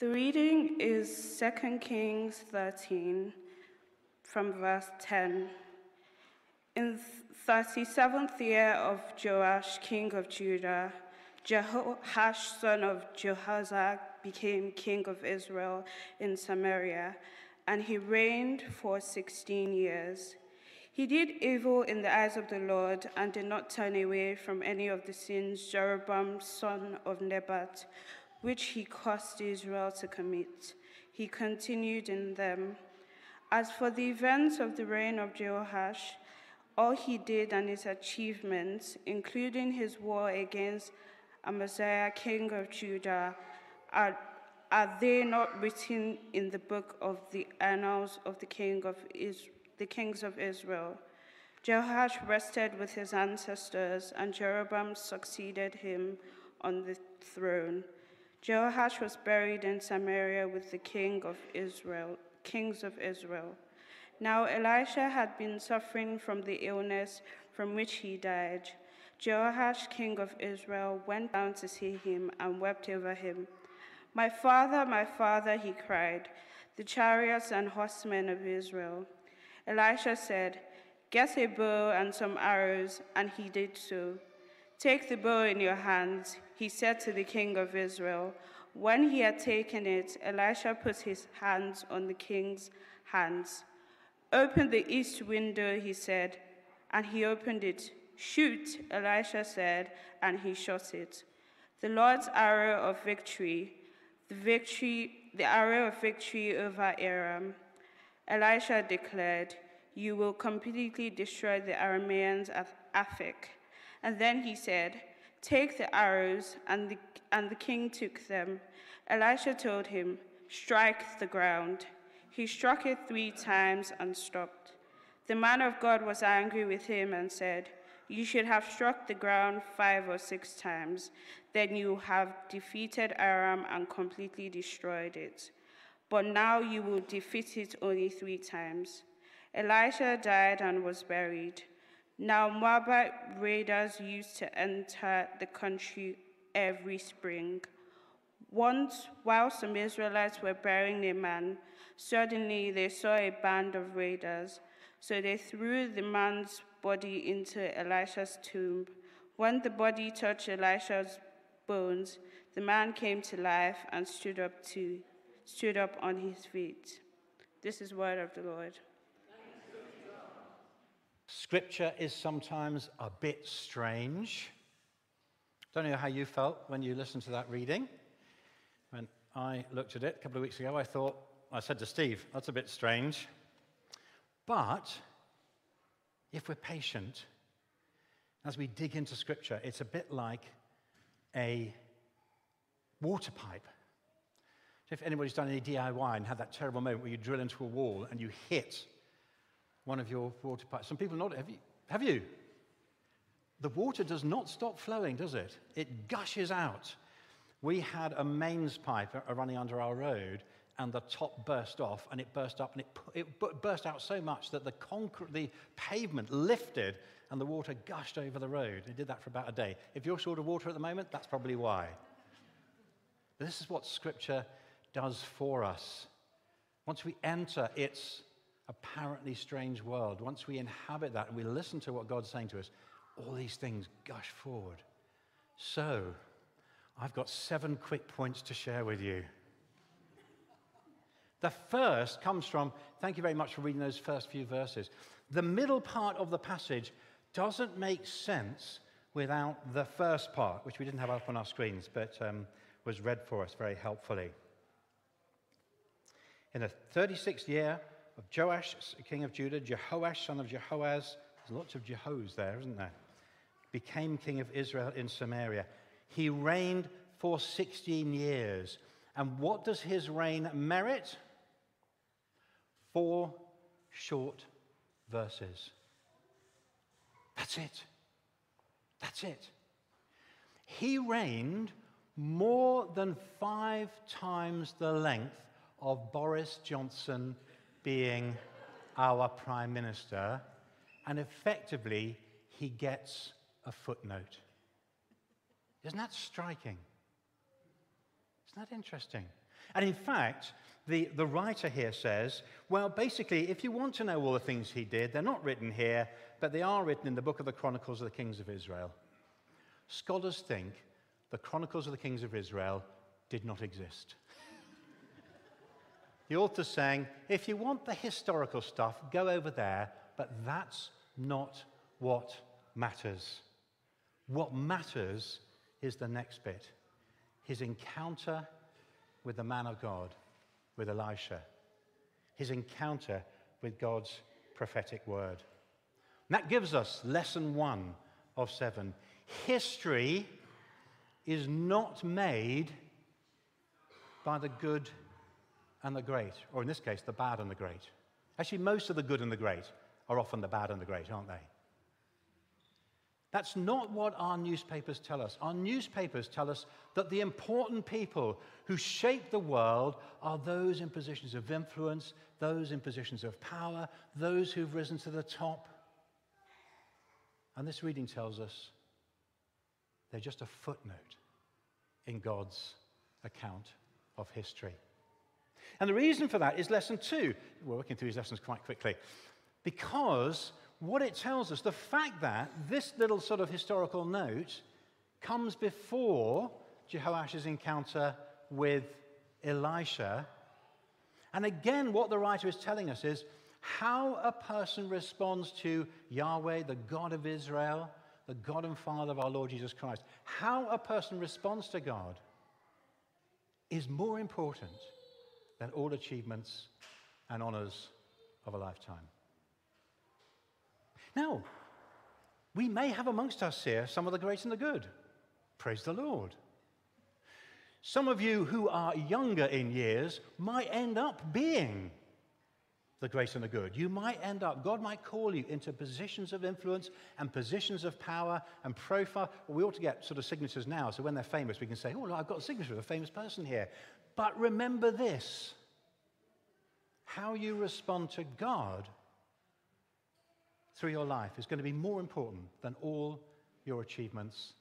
The reading is 2 Kings 13 from verse 10. In the 37th year of Joash, king of Judah, Jehoash, son of Jehoshaphat, became king of Israel in Samaria, and he reigned for 16 years. He did evil in the eyes of the Lord and did not turn away from any of the sins Jeroboam, son of Nebat, which he caused Israel to commit. He continued in them. As for the events of the reign of Jehoash, all he did and his achievements, including his war against Amaziah, king of Judah, are, are they not written in the book of the annals of the, king of Is, the kings of Israel? Jehoash rested with his ancestors, and Jeroboam succeeded him on the throne. Jehoash was buried in Samaria with the king of Israel, kings of Israel. Now Elisha had been suffering from the illness from which he died. Jehoash, king of Israel, went down to see him and wept over him. My father, my father, he cried, the chariots and horsemen of Israel. Elisha said, Get a bow and some arrows, and he did so. Take the bow in your hands, he said to the king of Israel. When he had taken it, Elisha put his hands on the king's hands. Open the east window, he said, and he opened it. Shoot, Elisha said, and he shot it. The Lord's arrow of victory, the victory, the arrow of victory over Aram. Elisha declared, You will completely destroy the Arameans at Aphek. And then he said, Take the arrows, and the, and the king took them. Elisha told him, Strike the ground. He struck it three times and stopped. The man of God was angry with him and said, You should have struck the ground five or six times. Then you have defeated Aram and completely destroyed it. But now you will defeat it only three times. Elisha died and was buried. Now, Moabite raiders used to enter the country every spring. Once, while some Israelites were burying a man, suddenly they saw a band of raiders. So they threw the man's body into Elisha's tomb. When the body touched Elisha's bones, the man came to life and stood up to stood up on his feet. This is word of the Lord. Scripture is sometimes a bit strange. Don't know how you felt when you listened to that reading. When I looked at it a couple of weeks ago, I thought, I said to Steve, that's a bit strange. But if we're patient, as we dig into Scripture, it's a bit like a water pipe. If anybody's done any DIY and had that terrible moment where you drill into a wall and you hit one of your water pipes. Some people not. Have you? Have you? The water does not stop flowing, does it? It gushes out. We had a mains pipe running under our road, and the top burst off, and it burst up, and it, it burst out so much that the, concrete, the pavement lifted, and the water gushed over the road. It did that for about a day. If you're short of water at the moment, that's probably why. This is what Scripture does for us. Once we enter its apparently strange world, once we inhabit that and we listen to what God's saying to us, all these things gush forward. So, I've got seven quick points to share with you. The first comes from, thank you very much for reading those first few verses. The middle part of the passage doesn't make sense without the first part, which we didn't have up on our screens, but um, was read for us very helpfully. In the 36th year of Joash, king of Judah, Jehoash, son of Jehoahaz, there's lots of Jehos there, isn't there? Became king of Israel in Samaria. He reigned for 16 years. And what does his reign merit? Four short verses. That's it. That's it. He reigned more than five times the length of Boris Johnson being our Prime Minister, and effectively, he gets a footnote. Isn't that striking? Isn't that interesting? And in fact, the, the writer here says, well, basically, if you want to know all the things he did, they're not written here, but they are written in the book of the Chronicles of the Kings of Israel. Scholars think the Chronicles of the Kings of Israel did not exist. The author's saying, if you want the historical stuff, go over there, but that's not what matters. What matters is the next bit his encounter with the man of God with Elisha, his encounter with God's prophetic word. And that gives us lesson one of seven. History is not made by the good and the great, or in this case, the bad and the great. Actually, most of the good and the great are often the bad and the great, aren't they? That's not what our newspapers tell us. Our newspapers tell us that the important people who shape the world are those in positions of influence, those in positions of power, those who've risen to the top. And this reading tells us they're just a footnote in God's account of history. And the reason for that is lesson two. We're working through these lessons quite quickly. Because what it tells us, the fact that this little sort of historical note comes before Jehoash's encounter with Elisha. And again, what the writer is telling us is how a person responds to Yahweh, the God of Israel, the God and Father of our Lord Jesus Christ. How a person responds to God is more important than all achievements and honors of a lifetime. Now, we may have amongst us here some of the great and the good. Praise the Lord. Some of you who are younger in years might end up being the great and the good. You might end up, God might call you into positions of influence and positions of power and profile. We ought to get sort of signatures now, so when they're famous, we can say, oh, look, I've got a signature of a famous person here. But remember this how you respond to God through your life is going to be more important than all your achievements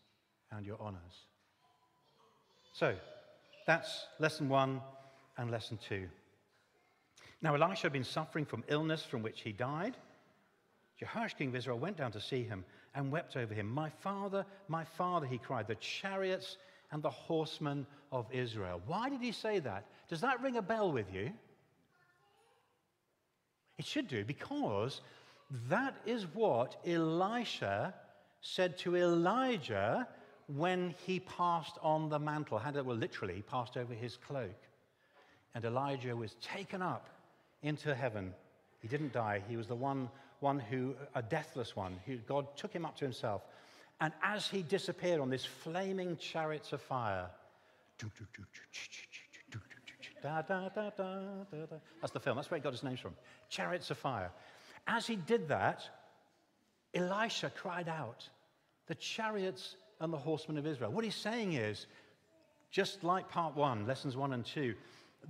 and your honors. So, that's lesson one and lesson two. Now, Elisha had been suffering from illness from which he died. Jehoash, king of Israel, went down to see him and wept over him. My father, my father, he cried, the chariots and the horsemen of Israel. Why did he say that? Does that ring a bell with you? It should do, because that is what Elisha said to Elijah when he passed on the mantle. Had it, well, literally, he passed over his cloak. And Elijah was taken up into heaven. He didn't die. He was the one, one who, a deathless one, who God took him up to himself. And as he disappeared on this flaming chariots of fire, that's the film. That's where he got his name from. Chariots of fire. As he did that, Elisha cried out, The chariots and the horsemen of Israel. What he's saying is, just like part one, lessons one and two,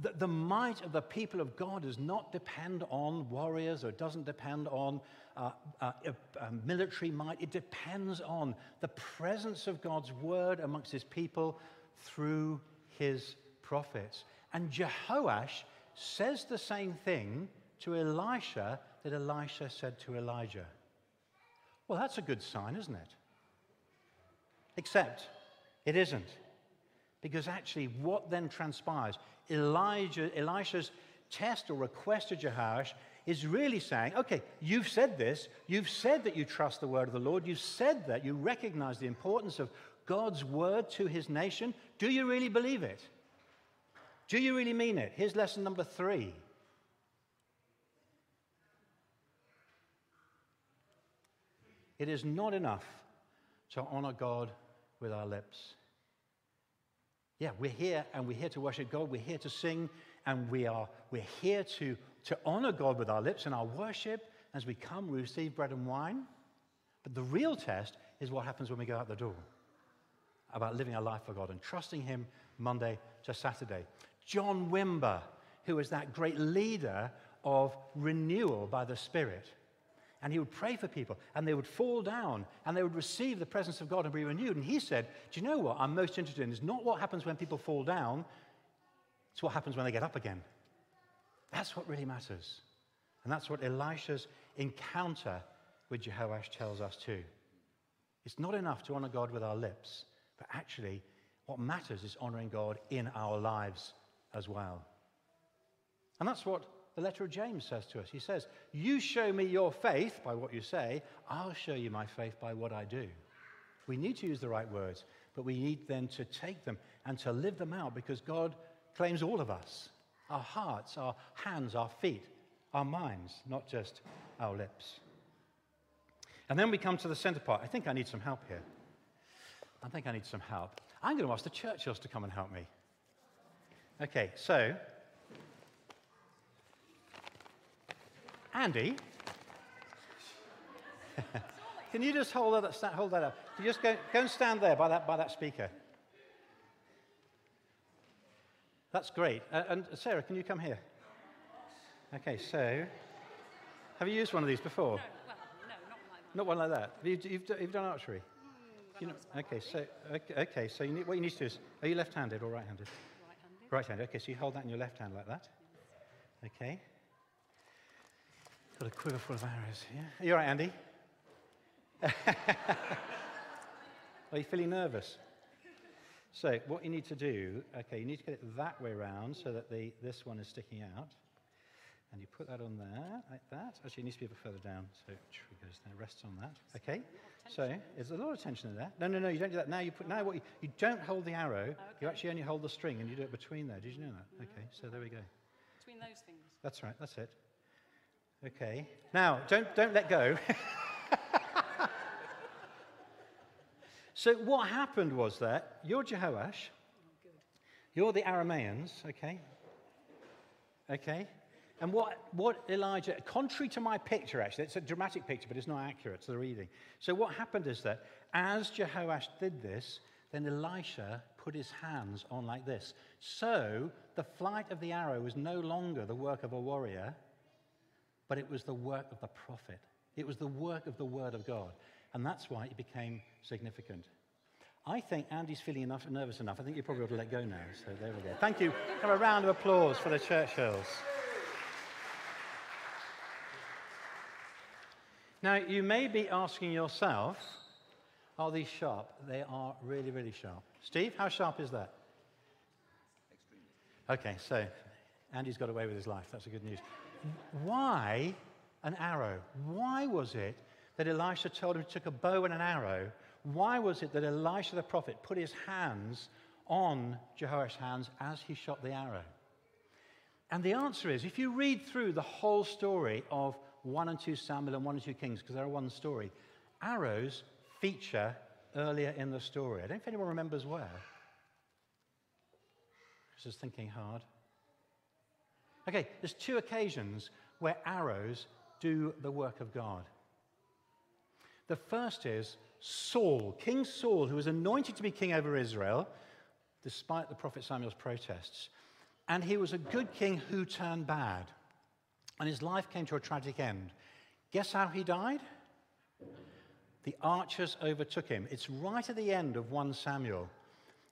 the, the might of the people of God does not depend on warriors or it doesn't depend on uh, uh, uh, military might. It depends on the presence of God's word amongst his people through his prophets. And Jehoash says the same thing to Elisha that Elisha said to Elijah. Well, that's a good sign, isn't it? Except it isn't. Because actually, what then transpires, Elijah, Elisha's test or request to Jehoash is really saying, okay, you've said this. You've said that you trust the word of the Lord. You've said that. You recognize the importance of God's word to his nation. Do you really believe it? Do you really mean it? Here's lesson number three It is not enough to honor God with our lips. Yeah, we're here and we're here to worship God. We're here to sing and we are, we're here to, to honor God with our lips and our worship. As we come, we receive bread and wine. But the real test is what happens when we go out the door about living our life for God and trusting Him Monday to Saturday. John Wimber, who was that great leader of renewal by the Spirit, and he would pray for people, and they would fall down, and they would receive the presence of God and be renewed. And he said, Do you know what I'm most interested in? Is not what happens when people fall down, it's It's what happens when they get up again. That's what really matters. And that's what Elisha's encounter with Jehoash tells us too. It's not enough to honor God with our lips, but actually, what matters is honoring God in our lives as well. And that's what the letter of James says to us. He says, You show me your faith by what you say, I'll show you my faith by what I do. We need to use the right words, but we need then to take them and to live them out because God claims all of us our hearts, our hands, our feet, our minds, not just our lips. And then we come to the center part. I think I need some help here. I think I need some help. I'm going to ask the Churchills to come and help me. Okay, so Andy, can you just hold that, hold that up? Can you just go, go and stand there by that, by that speaker? That's great. Uh, and Sarah, can you come here? Okay, so have you used one of these before? No, well, no, not like that. Not one like that. You've, you've, you've done archery. Mm, You know, when I was okay, so okay, okay, so you need, what you need to do is, are you left-handed or right-handed? handed. Right-handed. Okay, so you hold that in your left hand like that. Okay. Got a quiver full of arrows. Yeah. Are you all right, Andy? Are you feeling nervous? So what you need to do, okay, you need to get it that way round so that the, this one is sticking out. And you put that on there, like that. Actually, it needs to be a bit further down, so it goes there, rests on that. Okay, so there's a lot of tension in there. No, no, no, you don't do that. Now you put, now what you, you don't hold the arrow, oh, you actually only hold the string and you do it between there. Did you know that? Mm-hmm. Okay, so there we go. Between those things. That's right, that's it. Okay. Now, don't, don't let go. so, what happened was that you're Jehoash, oh, you're the Arameans, okay? Okay? And what, what Elijah, contrary to my picture, actually, it's a dramatic picture, but it's not accurate to the reading. So, what happened is that as Jehoash did this, then Elisha put his hands on like this. So, the flight of the arrow was no longer the work of a warrior, but it was the work of the prophet. It was the work of the word of God. And that's why it became significant. I think Andy's feeling enough, nervous enough. I think you probably ought to let go now. So there we go. Thank you. Have a round of applause for the Churchills. Now, you may be asking yourself, are these sharp? They are really, really sharp. Steve, how sharp is that? Extremely. Okay, so Andy's got away with his life. That's a good news. Why an arrow? Why was it that Elisha told him he took a bow and an arrow? Why was it that Elisha the prophet put his hands on Jehoash's hands as he shot the arrow? And the answer is if you read through the whole story of 1 and 2 Samuel and 1 and 2 Kings, because they're one story, arrows feature earlier in the story. I don't know if anyone remembers where. Just thinking hard. Okay, there's two occasions where arrows do the work of God. The first is Saul, King Saul, who was anointed to be king over Israel, despite the prophet Samuel's protests. And he was a good king who turned bad. And his life came to a tragic end. Guess how he died? The archers overtook him. It's right at the end of 1 Samuel.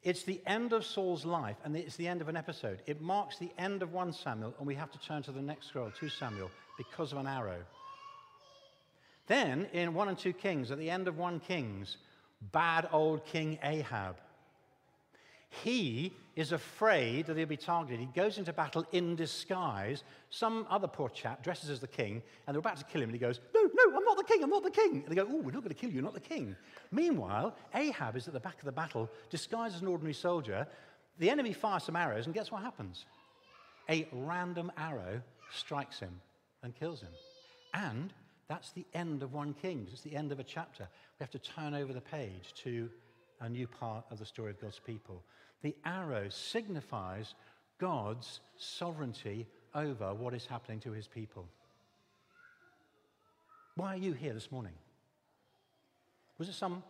It's the end of Saul's life, and it's the end of an episode. It marks the end of 1 Samuel, and we have to turn to the next scroll, 2 Samuel, because of an arrow. Then, in 1 and 2 Kings, at the end of 1 Kings, bad old King Ahab. He is afraid that he'll be targeted. He goes into battle in disguise. Some other poor chap dresses as the king, and they're about to kill him, and he goes, No, no, I'm not the king, I'm not the king. And they go, Oh, we're not going to kill you, you're not the king. Meanwhile, Ahab is at the back of the battle, disguised as an ordinary soldier. The enemy fires some arrows, and guess what happens? A random arrow strikes him and kills him. And that's the end of 1 Kings. It's the end of a chapter. We have to turn over the page to a new part of the story of God's people. The arrow signifies God's sovereignty over what is happening to his people. Why are you here this morning? Was it some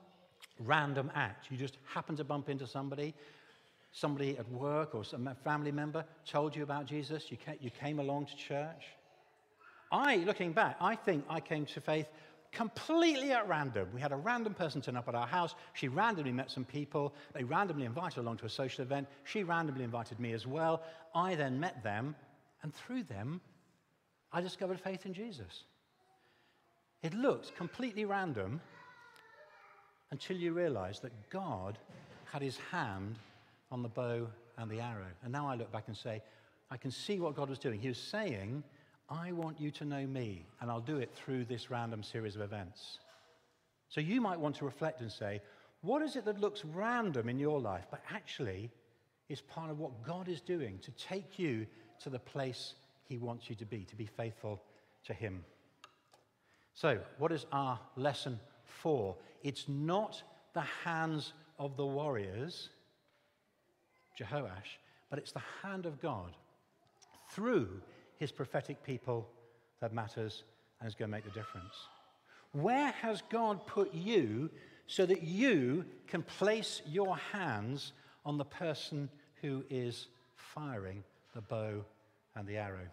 random act? You just happened to bump into somebody, somebody at work or some family member told you about Jesus, you came, you came along to church? I, looking back, I think I came to faith completely at random. We had a random person turn up at our house. She randomly met some people. They randomly invited along to a social event. She randomly invited me as well. I then met them, and through them, I discovered faith in Jesus. It looks completely random until you realize that God had his hand on the bow and the arrow. And now I look back and say, I can see what God was doing. He was saying, I want you to know me, and I'll do it through this random series of events. So you might want to reflect and say, what is it that looks random in your life, but actually is part of what God is doing to take you to the place He wants you to be, to be faithful to Him? So, what is our lesson for? It's not the hands of the warriors, Jehoash, but it's the hand of God through his prophetic people that matters and is going to make the difference. Where has God put you so that you can place your hands on the person who is firing the bow and the arrow?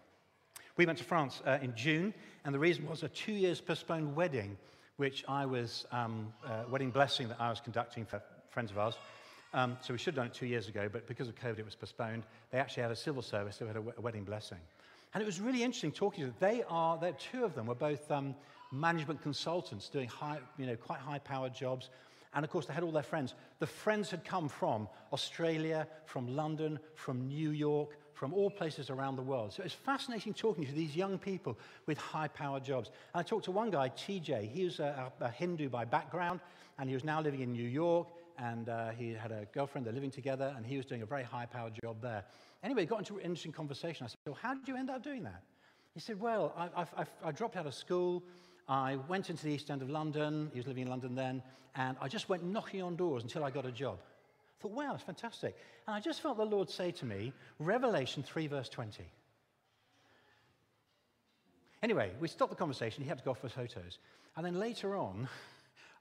We went to France uh, in June, and the reason was a two years postponed wedding, which I was, um, uh, wedding blessing that I was conducting for friends of ours. Um, so we should have done it two years ago, but because of COVID, it was postponed. They actually had a civil service, we had a wedding blessing. And it was really interesting talking to them. They are, they're two of them were both um, management consultants doing high, you know, quite high powered jobs. And of course, they had all their friends. The friends had come from Australia, from London, from New York, from all places around the world. So it's fascinating talking to these young people with high powered jobs. And I talked to one guy, TJ. He was a, a Hindu by background, and he was now living in New York. And uh, he had a girlfriend, they're living together, and he was doing a very high powered job there. Anyway, got into an interesting conversation. I said, Well, how did you end up doing that? He said, Well, I, I, I dropped out of school. I went into the East End of London. He was living in London then. And I just went knocking on doors until I got a job. I thought, wow, it's fantastic. And I just felt the Lord say to me, Revelation 3, verse 20. Anyway, we stopped the conversation. He had to go off for photos. And then later on,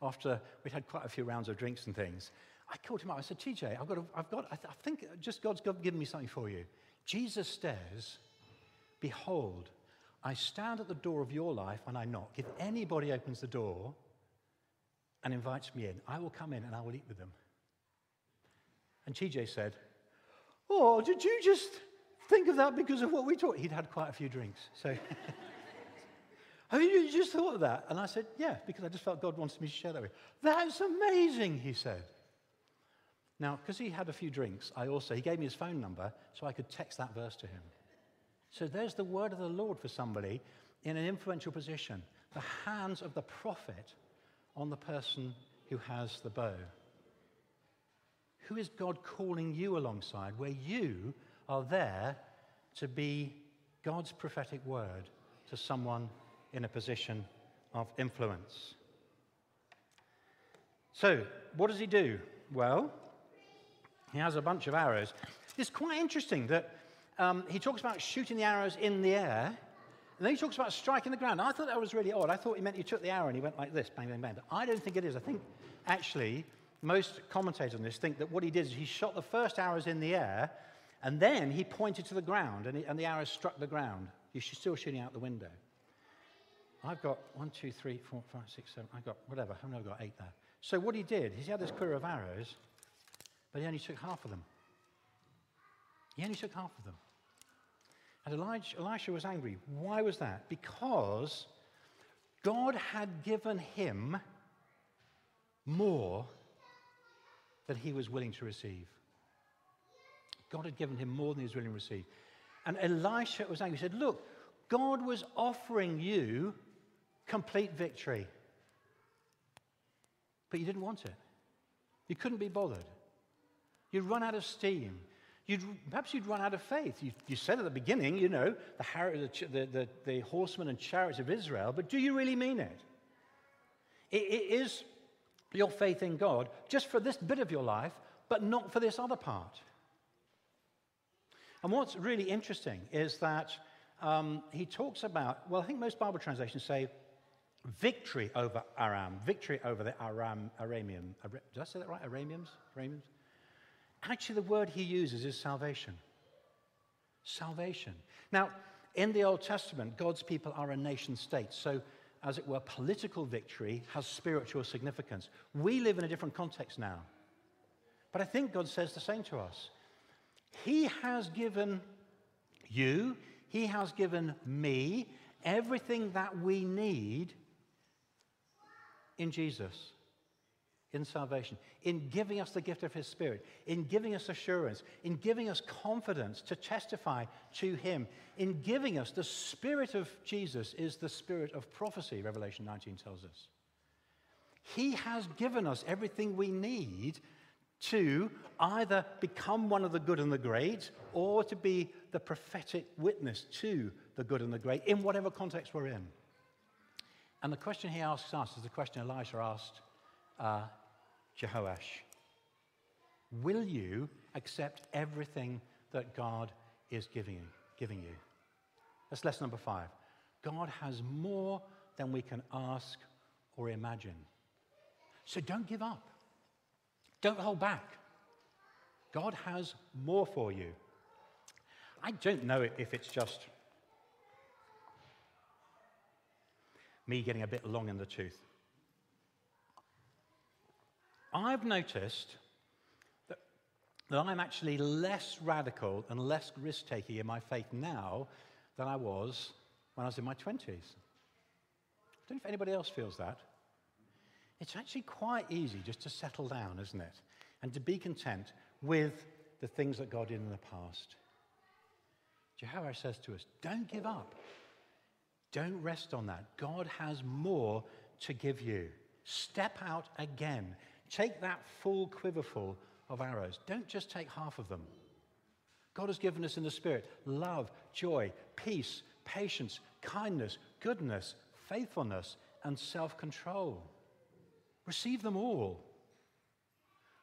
after we'd had quite a few rounds of drinks and things, I called him up. I said, TJ, I've got, a, I've got I, th- I think just God's given me something for you. Jesus says, Behold, I stand at the door of your life and I knock. If anybody opens the door and invites me in, I will come in and I will eat with them. And TJ said, Oh, did you just think of that because of what we talked? He'd had quite a few drinks. So, You just thought of that. And I said, Yeah, because I just felt God wanted me to share that with you. That's amazing, he said. Now, because he had a few drinks, I also, he gave me his phone number so I could text that verse to him. So there's the word of the Lord for somebody in an influential position, the hands of the prophet on the person who has the bow. Who is God calling you alongside where you are there to be God's prophetic word to someone in a position of influence? So, what does he do? Well, he has a bunch of arrows. It's quite interesting that um, he talks about shooting the arrows in the air, and then he talks about striking the ground. I thought that was really odd. I thought he meant he took the arrow and he went like this, bang, bang, bang. But I don't think it is. I think actually most commentators on this think that what he did is he shot the first arrows in the air, and then he pointed to the ground, and, he, and the arrows struck the ground. He's still shooting out the window. I've got one, two, three, four, five, six, seven. I've got whatever. I've got eight there. So what he did is he had this quiver of arrows, but he only took half of them. He only took half of them. And Elijah, Elisha was angry. Why was that? Because God had given him more than he was willing to receive. God had given him more than he was willing to receive. And Elisha was angry. He said, Look, God was offering you complete victory. But you didn't want it. You couldn't be bothered. You'd run out of steam. You'd, perhaps you'd run out of faith. You, you said at the beginning, you know, the, the, the, the, horsemen and chariots of Israel, but do you really mean it? it? It is your faith in God just for this bit of your life, but not for this other part. And what's really interesting is that um, he talks about, well, I think most Bible translations say victory over Aram, victory over the Aram, Aramean. Did I say that right? Arameans? Arameans? Actually, the word he uses is salvation. Salvation. Now, in the Old Testament, God's people are a nation state. So as it were, political victory has spiritual significance. We live in a different context now. But I think God says the same to us. He has given you, He has given me everything that we need in Jesus in salvation, in giving us the gift of His Spirit, in giving us assurance, in giving us confidence to testify to Him, in giving us the Spirit of Jesus is the Spirit of prophecy, Revelation 19 tells us. He has given us everything we need to either become one of the good and the great or to be the prophetic witness to the good and the great in whatever context we're in. And the question he asks us is the question Elisha asked uh, Jehoash Will you accept everything that God is giving you, giving you? That's lesson number five. God has more than we can ask or imagine. So don't give up. Don't hold back. God has more for you. I don't know if it's just me getting a bit long in the tooth. I've noticed that, that I'm actually less radical and less risk taking in my faith now than I was when I was in my 20s. I don't know if anybody else feels that. It's actually quite easy just to settle down, isn't it? And to be content with the things that God did in the past. Jehovah says to us, don't give up. Don't rest on that. God has more to give you. Step out again. Take that full quiverful of arrows. Don't just take half of them. God has given us in the Spirit love, joy, peace, patience, kindness, goodness, faithfulness, and self control. Receive them all.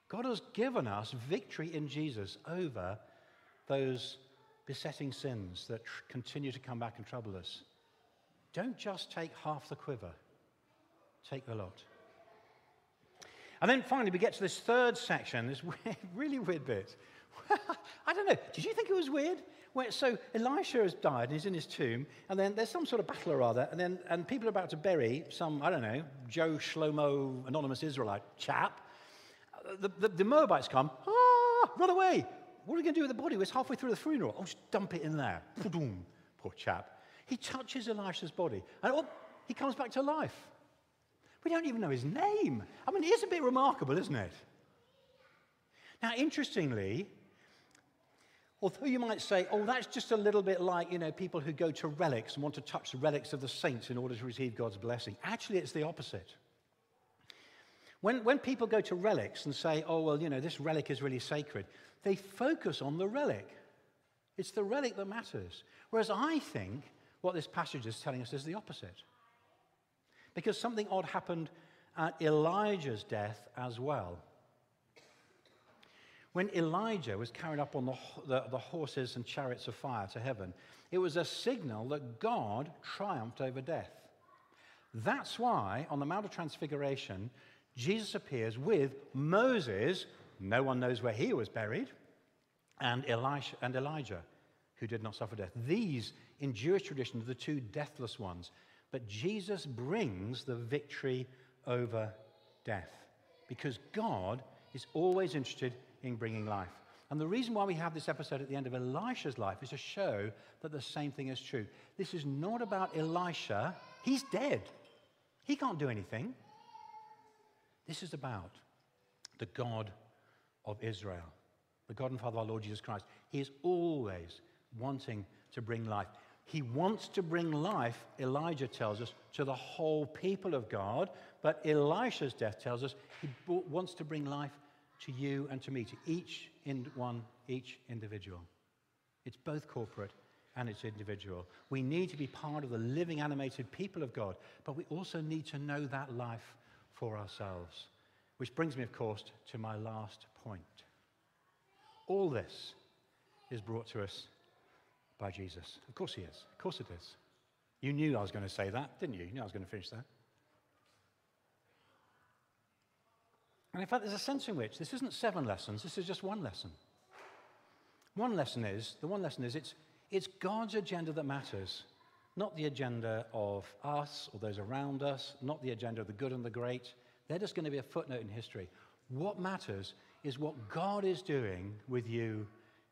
God has given us victory in Jesus over those besetting sins that continue to come back and trouble us. Don't just take half the quiver, take the lot. And then finally, we get to this third section, this weird, really weird bit. I don't know, did you think it was weird? Where, so Elisha has died and he's in his tomb, and then there's some sort of battle or other, and then and people are about to bury some, I don't know, Joe Shlomo, anonymous Israelite chap. The, the, the Moabites come, ah, run away. What are we going to do with the body? It's halfway through the funeral. Oh, just dump it in there. Poor chap. He touches Elisha's body, and oh, he comes back to life. We don't even know his name. I mean, it is a bit remarkable, isn't it? Now, interestingly, although you might say, oh, that's just a little bit like, you know, people who go to relics and want to touch the relics of the saints in order to receive God's blessing. Actually, it's the opposite. When, when people go to relics and say, oh, well, you know, this relic is really sacred, they focus on the relic. It's the relic that matters. Whereas I think what this passage is telling us is the opposite. Because something odd happened at Elijah's death as well. When Elijah was carried up on the, the, the, horses and chariots of fire to heaven, it was a signal that God triumphed over death. That's why on the Mount of Transfiguration, Jesus appears with Moses, no one knows where he was buried, and, Elisha, and Elijah, who did not suffer death. These, in Jewish tradition, are the two deathless ones. But Jesus brings the victory over death because God is always interested in bringing life. And the reason why we have this episode at the end of Elisha's life is to show that the same thing is true. This is not about Elisha, he's dead, he can't do anything. This is about the God of Israel, the God and Father of our Lord Jesus Christ. He is always wanting to bring life. He wants to bring life, Elijah tells us, to the whole people of God. But Elisha's death tells us he wants to bring life to you and to me, to each in one, each individual. It's both corporate and it's individual. We need to be part of the living, animated people of God, but we also need to know that life for ourselves. Which brings me, of course, to my last point. All this is brought to us by Jesus. Of course he is. Of course it is. You knew I was going to say that, didn't you? You knew I was going to finish that. And in fact, there's a sense in which this isn't seven lessons, this is just one lesson. One lesson is, the one lesson is, it's, it's God's agenda that matters, not the agenda of us or those around us, not the agenda of the good and the great. They're just going to be a footnote in history. What matters is what God is doing with you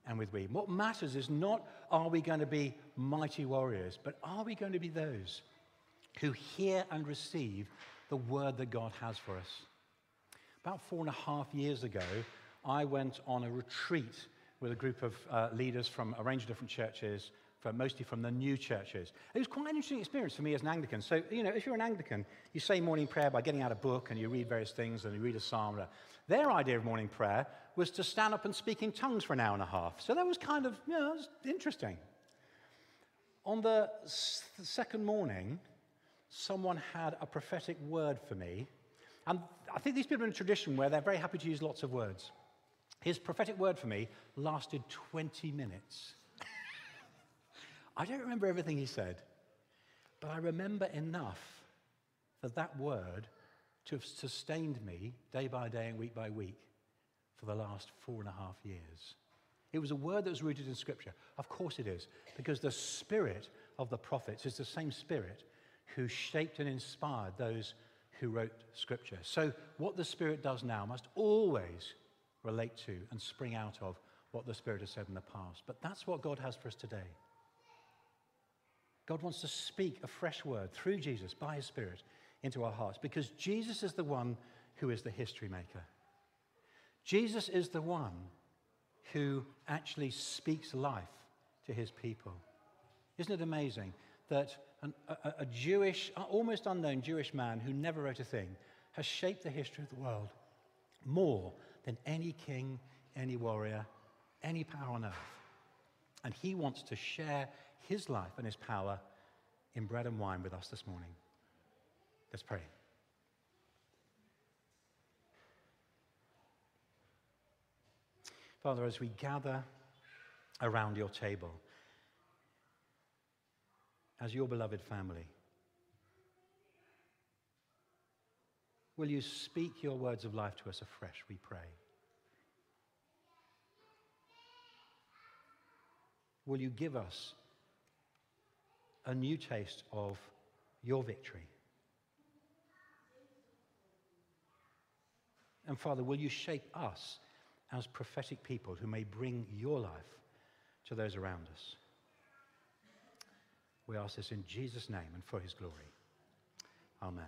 and with we. What matters is not are we going to be mighty warriors, but are we going to be those who hear and receive the word that God has for us. About four and a half years ago, I went on a retreat with a group of uh, leaders from a range of different churches, from, mostly from the new churches. It was quite an interesting experience for me as an Anglican. So, you know, if you're an Anglican, you say morning prayer by getting out a book and you read various things and you read a psalm. Their idea of morning prayer was to stand up and speak in tongues for an hour and a half. So that was kind of, you know, interesting. On the second morning, someone had a prophetic word for me. And I think these people are in a tradition where they're very happy to use lots of words. His prophetic word for me lasted 20 minutes. I don't remember everything he said, but I remember enough for that word to have sustained me day by day and week by week for the last four and a half years. It was a word that was rooted in Scripture. Of course it is, because the spirit of the prophets is the same spirit who shaped and inspired those who wrote Scripture. So, what the Spirit does now must always relate to and spring out of what the Spirit has said in the past. But that's what God has for us today. God wants to speak a fresh word through Jesus by His Spirit into our hearts because Jesus is the one who is the history maker. Jesus is the one who actually speaks life to His people. Isn't it amazing that an, a, a Jewish, almost unknown Jewish man who never wrote a thing, has shaped the history of the world more than any king, any warrior, any power on earth. And he wants to share his life and his power in bread and wine with us this morning. Let's pray. Father, as we gather around your table, as your beloved family. Will you speak your words of life to us afresh, we pray? Will you give us a new taste of your victory? And Father, will you shape us as prophetic people who may bring your life to those around us? We ask this in Jesus' name and for his glory. Amen.